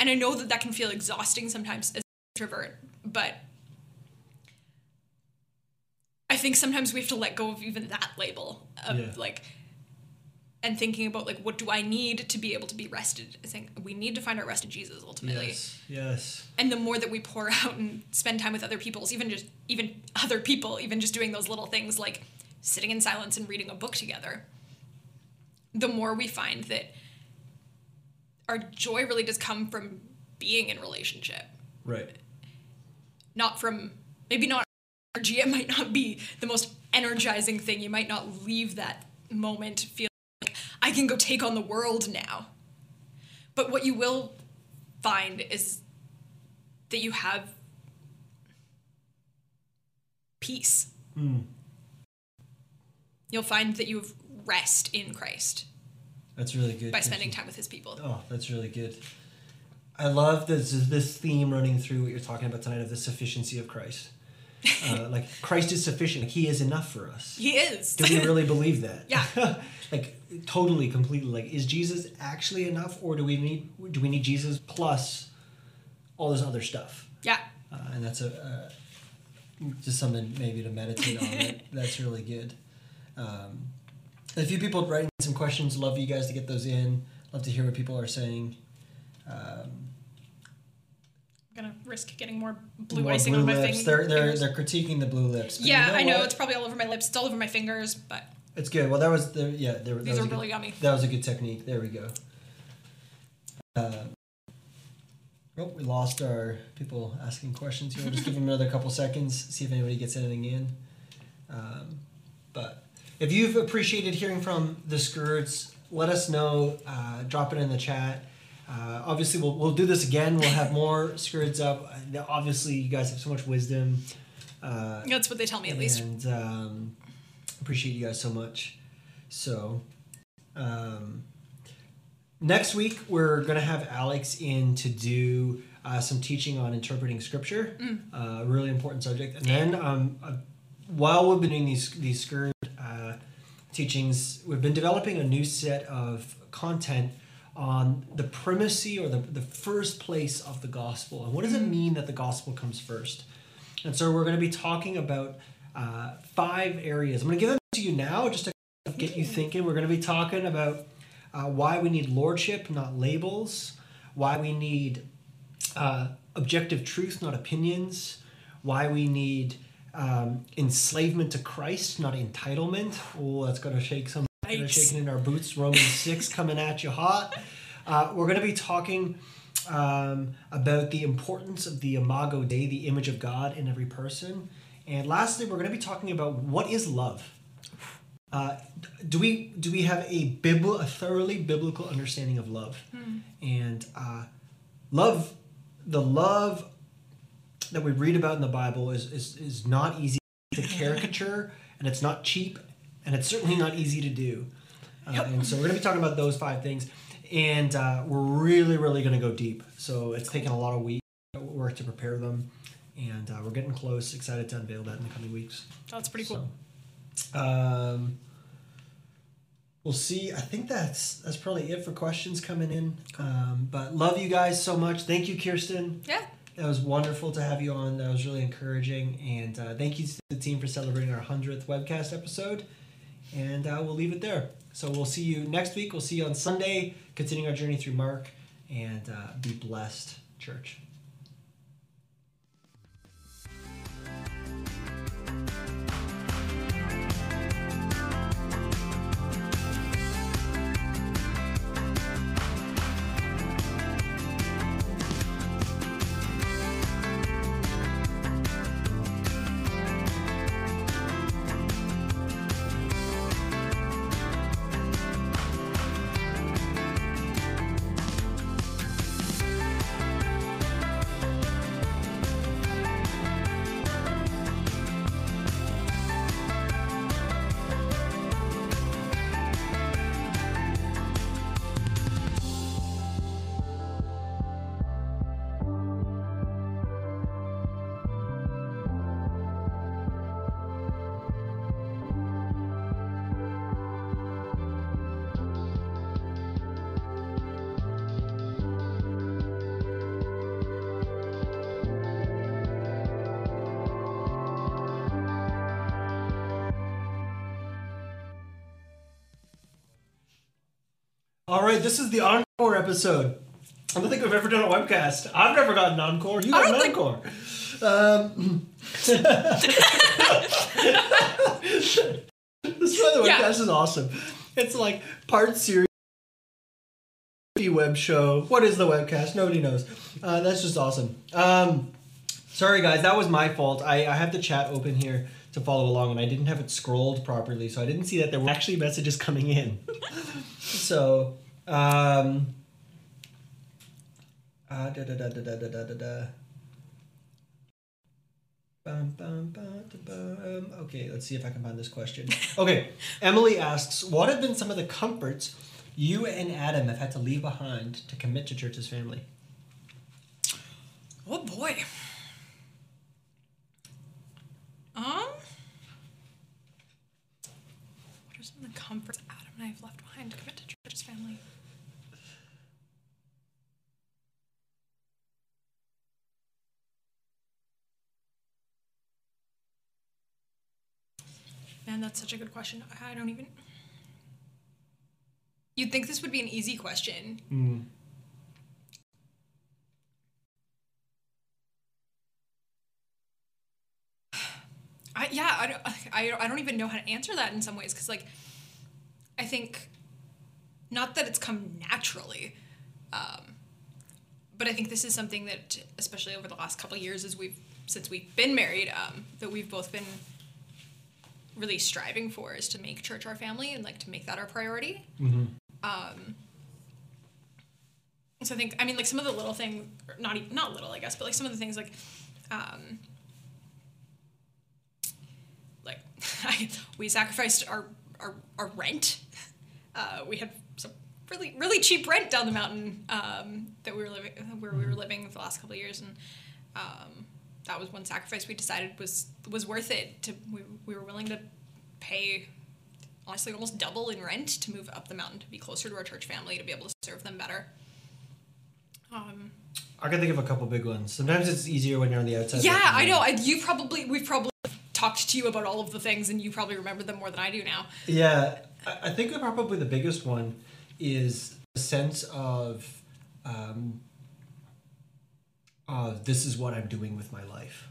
and I know that that can feel exhausting sometimes as an introvert, but I think sometimes we have to let go of even that label of Yeah. like and thinking about like what do I need to be able to be rested. I think we need to find our rest in Jesus ultimately. Yes. Yes. And the more that we pour [laughs] out and spend time with other people's, even just even other people, even just doing those little things like sitting in silence and reading a book together, the more we find that our joy really does come from being in relationship, Right. not from maybe not energy. It might not be the most energizing thing. You might not leave that moment feeling like I can go take on the world now. But what you will find is that you have peace. Hmm. You'll find that you have rest in Christ That's really good. by spending time with his people. Oh, that's really good. I love this this theme running through what you're talking about tonight of the sufficiency of Christ. Uh, [laughs] like Christ is sufficient. He is enough for us. He is. Do we really believe that? [laughs] Yeah. [laughs] like totally, completely. Like, is Jesus actually enough, or do we need do we need Jesus plus all this other stuff? yeah. Uh, and that's a uh, just something maybe to meditate on. That's really good. Um, a few people writing some questions. Love you guys to get those in. Love to hear what people are saying. Um, I'm gonna risk getting more blue more icing blue on my lips. thing- They're they're fingers. they're critiquing the blue lips. but you yeah, I know what? it's probably all over my lips. It's all over my fingers, but It's good. Well, that was the yeah. There, These was are a good- really yummy. That was a good technique. There we go. Uh, oh, we lost our people asking questions here. We'll just give them [laughs] another couple seconds, see if anybody gets anything in. Um, but if you've appreciated hearing from the Skirts, let us know. Uh, drop it in the chat. Uh, obviously, we'll, we'll do this again. We'll have more Skirts up. Uh, Obviously, you guys have so much wisdom. Uh, that's what they tell me at least. and um, appreciate you guys so much. So, um, next week we're gonna have Alex in to do uh, some teaching on interpreting scripture, uh, a really important subject. And then, um, uh, while we've been doing these these skirt uh, teachings, we've been developing a new set of content on the primacy or the, the first place of the gospel. And what does it mean that the gospel comes first? And so we're going to be talking about uh, five areas. I'm going to give them to you now just to get you thinking. We're going to be talking about uh, why we need lordship, not labels, why we need uh, objective truth, not opinions, why we need um, enslavement to Christ, not entitlement. Oh, that's going to shake some. Yikes. shaking in our boots. Romans [laughs] 6 coming at you hot. Uh, we're going to be talking um, about the importance of the Imago Dei, the image of God in every person. And lastly, we're going to be talking about what is love. Uh, do we do we have a bibl a thoroughly biblical understanding of love? And uh, love, the love that we read about in the Bible is is, is not easy to caricature, and it's not cheap, and it's certainly not easy to do. Uh, And so we're going to be talking about those five things, and uh, we're really, really going to go deep. So it's taken a lot of week work to prepare them, and uh, we're getting close. Excited to unveil that in the coming weeks. That's pretty cool. So, um, we'll see. I think that's that's probably it for questions coming in. Um, but love you guys so much. Thank you, Kirsten. Yeah. It was wonderful to have you on. That was really encouraging. And uh, thank you to the team for celebrating our 100th webcast episode. and uh, we'll leave it there. So we'll see you next week. We'll see you on Sunday, continuing our journey through Mark, and uh, be blessed, church. All right, this is the encore episode. I don't think we've ever done a webcast. I've never gotten encore. You got an think- encore. Um, [laughs] this why the Yeah. webcast is awesome. It's like part series web show. What is the webcast? Nobody knows. Uh, that's just awesome. Um, sorry guys, that was my fault. I, I have the chat open here to follow along, and I didn't have it scrolled properly, so I didn't see that there were actually messages coming in. [laughs] so, um, uh, da, da, da, da, da, da, da, da, da. Bum, bum, bum. Okay, let's see if I can find this question. [laughs] Okay, Emily asks, what have been some of the comforts you and Adam have had to leave behind to commit to church's family? Oh boy. Um. What are some of the comforts Adam and I have left behind to commit to church's family? Man, that's such a good question. I don't even. You'd think this would be an easy question. [sighs] I, yeah, I don't, I, I don't even know how to answer that in some ways because, like, I think not that it's come naturally, um, but I think this is something that, especially over the last couple of years, as we've since we've been married, um, that we've both been really striving for is to make church our family and like to make that our priority. Um, so I think, I mean, like some of the little things, not even, not little, I guess, but like some of the things like, um, like [laughs] we sacrificed our our, our rent. [laughs] Uh, we had some really really cheap rent down the mountain um, that we were living where we were living the last couple of years, and um, that was one sacrifice we decided was was worth it. To we, we were willing to pay honestly almost double in rent to move up the mountain to be closer to our church family to be able to serve them better. Um, I can think of a couple big ones. Sometimes it's easier when you're on the outside. yeah, I know. I, you probably we've probably talked to you about all of the things, and you probably remember them more than I do now. Yeah, I I think probably the biggest one is the sense of, um, uh, this is what I'm doing with my life.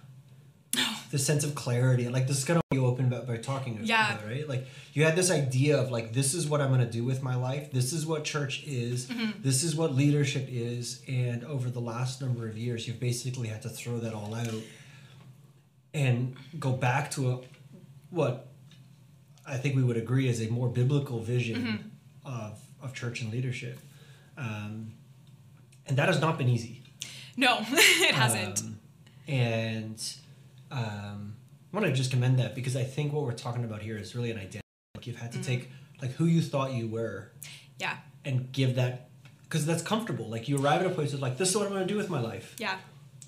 the sense of clarity, like this is kind of what you opened about by talking about, Yeah. right? Like you had this idea of like this is what I'm going to do with my life. This is what church is. This is what leadership is. And over the last number of years, you've basically had to throw that all out and go back to a what I think we would agree is a more biblical vision of, of church and leadership. Um, and that has not been easy. No, [laughs] it hasn't. Um, and um, I want to just commend that because I think what we're talking about here is really an identity. Like you've had to take like who you thought you were yeah, and give that because that's comfortable. Like you arrive at a place of like this is what I'm going to do with my life, yeah,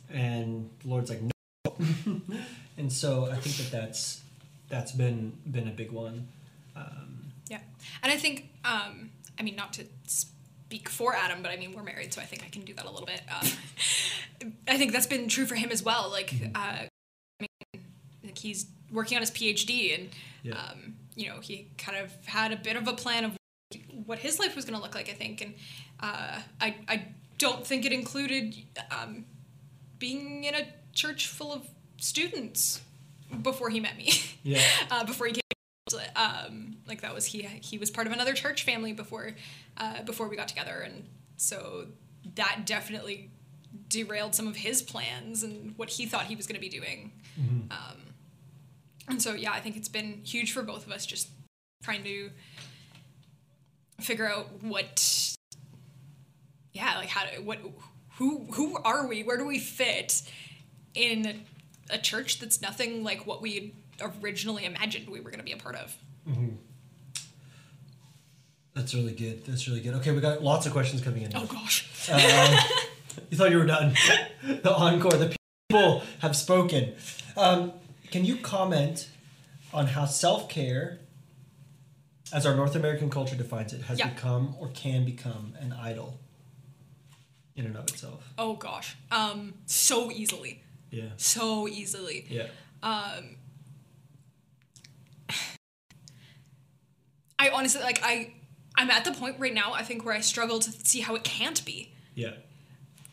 and the Lord's like no. [laughs] and so I think that that's that's been been a big one. Um, yeah. And I think, um, I mean, not to speak for Adam, but I mean, we're married, so I think I can do that a little bit. Um, [laughs] I think that's been true for him as well. Like, uh, I mean, like he's working on his PhD, and Yeah. um, you know, he kind of had a bit of a plan of what his life was going to look like, I think. And uh, I, I don't think it included um, being in a church full of students before he met me. Yeah. [laughs] uh, before he came. Um, like that was he. He was part of another church family before, uh, before we got together, and so that definitely derailed some of his plans and what he thought he was going to be doing. Um, and so yeah, I think it's been huge for both of us just trying to figure out what yeah, like how to what who who are we? Where do we fit in a church that's nothing like what we originally imagined we were going to be a part of? That's really good. That's really good. Okay, we got lots of questions coming in. Oh gosh. Um, [laughs] you thought you were done. [laughs] the encore. The people have spoken. Um, can you comment on how self care, as our North American culture defines it, has Yeah. become or can become an idol in and of itself? Oh gosh. Um so easily. Yeah. So easily. Yeah. I honestly like I I'm at the point right now I think where I struggle to see how it can't be. Yeah.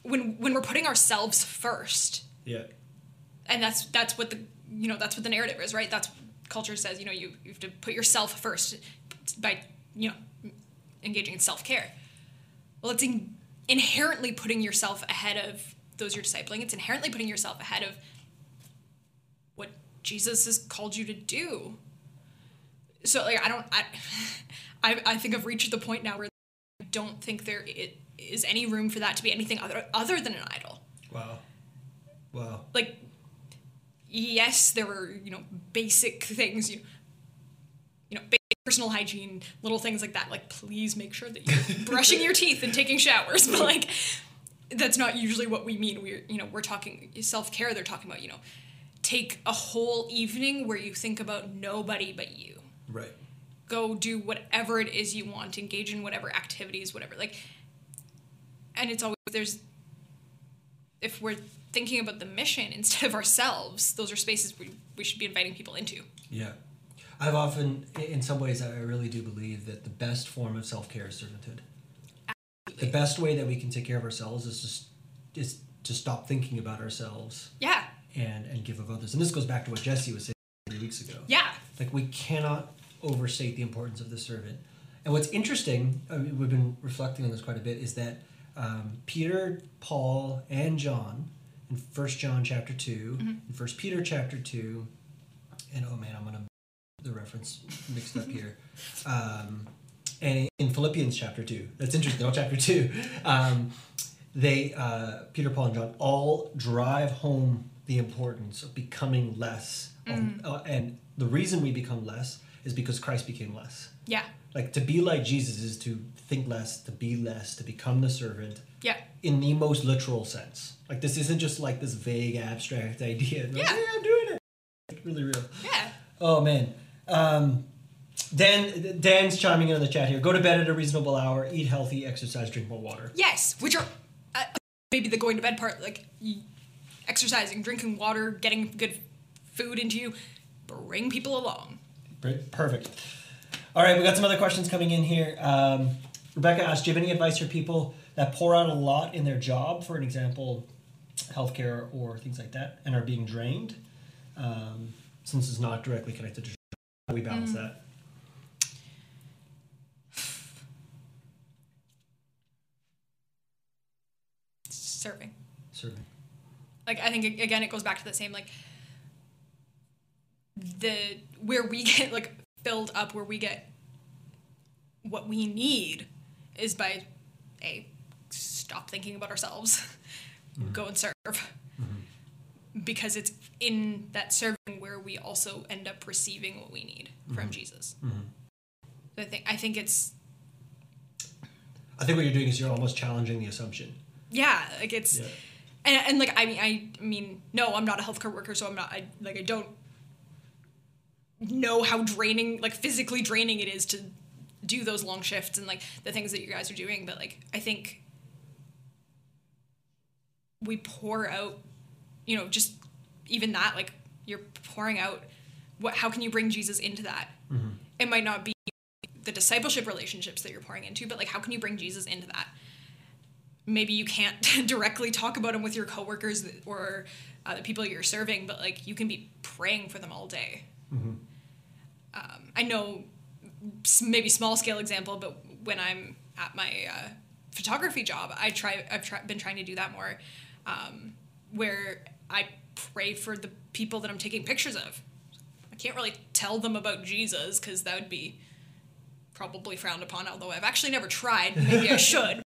When when we're putting ourselves first. Yeah. and that's that's what the you know that's what the narrative is right that's culture says you know you, you have to put yourself first by you know engaging in self-care well it's in, inherently putting yourself ahead of those you're discipling it's inherently putting yourself ahead of what jesus has called you to do so like i don't i [sighs] i, I think i've reached the point now where i don't think there i- any room for that to be anything other other than an idol. Wow. Wow. like yes there were you know basic things you you know basic personal hygiene little things like that. Like please make sure that you're [laughs] brushing your teeth and taking showers [laughs] but like that's not usually what we mean. We're you know we're talking self-care. They're talking about you know take a whole evening where you think about nobody but you Right. go do whatever it is you want engage in whatever activities whatever like and it's always there's if we're thinking about the mission instead of ourselves those are spaces we, we should be inviting people into Yeah. I've often, in some ways, I really do believe that the best form of self care is servanthood. The best way that we can take care of ourselves is just is to stop thinking about ourselves yeah and and give of others. And this goes back to what Jesse was saying three weeks ago. yeah Like we cannot overstate the importance of the servant. And what's interesting, I mean, we've been reflecting on this quite a bit, is that um, Peter, Paul, and John in First John chapter 2 in First Peter chapter two, and oh man, I'm gonna the reference mixed up here. [laughs] Um, and in Philippians chapter two, that's interesting. Oh, chapter two, um, they uh, Peter, Paul, and John all drive home the importance of becoming less, um, uh, and the reason we become less is because Christ became less. yeah Like to be like Jesus is to think less, to be less, to become the servant yeah in the most literal sense. Like this isn't just like this vague abstract idea. Like, Yeah. I'm doing it. Like, really real. yeah Oh man. Um, Dan Dan's chiming in on the chat here. Go to bed at a reasonable hour. Eat healthy. Exercise. Drink more water. yes which are uh, maybe the going to bed part like exercising drinking water getting good food into you bring people along Great. Perfect. All right, we got some other questions coming in here. Um, Rebecca asked, "Do you have any advice for people that pour out a lot in their job, for an example, healthcare or things like that, and are being drained, um, since it's not directly connected to? How we balance that?" serving Serving. like i think again it goes back to the same like the where we [laughs] get like filled up where we get what we need is by a stop thinking about ourselves. Mm-hmm. Go and serve. Mm-hmm. Because it's in that serving where we also end up receiving what we need from mm-hmm. jesus. I think i think it's I think what you're doing is you're almost challenging the assumption. yeah like it's Yeah. and, and like I mean I mean no I'm not a healthcare worker so I'm not I like I don't know how draining like physically draining it is to do those long shifts and like the things that you guys are doing but like I think we pour out you know just even that like you're pouring out what how can you bring Jesus into that it might not be the discipleship relationships that you're pouring into, but like how can you bring Jesus into that? Maybe you can't [laughs] directly talk about him with your coworkers or uh, the people you're serving, but like you can be praying for them all day. Um, I know maybe small scale example, but when I'm at my uh, photography job, I try. I've try, been trying to do that more, um, where I pray for the people that I'm taking pictures of. I can't really tell them about Jesus because that would be probably frowned upon. Although I've actually never tried. Maybe I [laughs] should.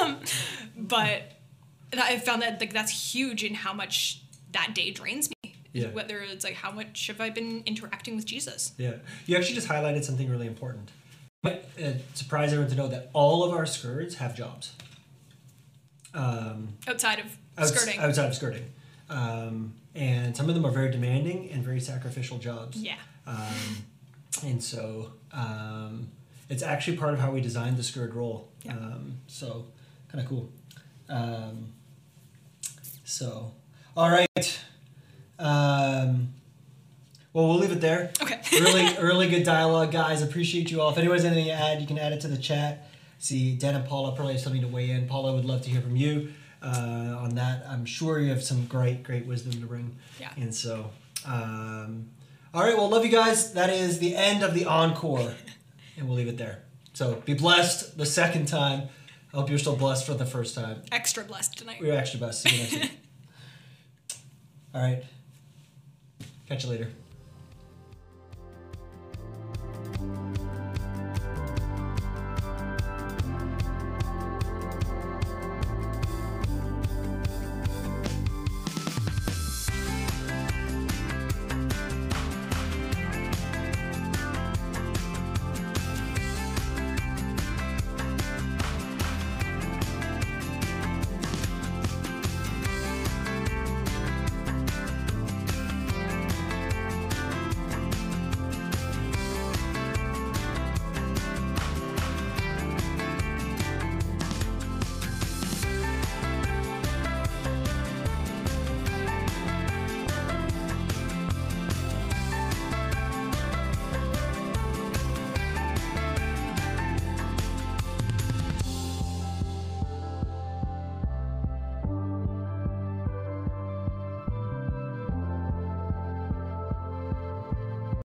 um, but I found that like that's huge in how much that day drains. Yeah. Whether it's like how much have I been interacting with Jesus? Yeah, you actually just highlighted something really important. Might uh, surprise everyone to know that all of our skirts have jobs. Um, outside of outs- skirting. outside of skirting, um, and some of them are very demanding and very sacrificial jobs. yeah. Um, and so um, it's actually part of how we designed the skirt roll. Yeah. Um, so kind of cool. Um, so, all right. Um, well, we'll leave it there. Okay. [laughs] really, really good dialogue, guys. Appreciate you all. If anyone has anything to add, you can add it to the chat. See, Dan and Paula probably have something to weigh in. Paula would love to hear from you uh, on that. I'm sure you have some great, great wisdom to bring. Yeah. And so, um, all right. Well, love you guys. That is the end of the encore, [laughs] and we'll leave it there. So be blessed the second time. I hope you're still blessed for the first time. Extra blessed tonight. We're extra blessed. See you next week. All right. [laughs] Catch you later.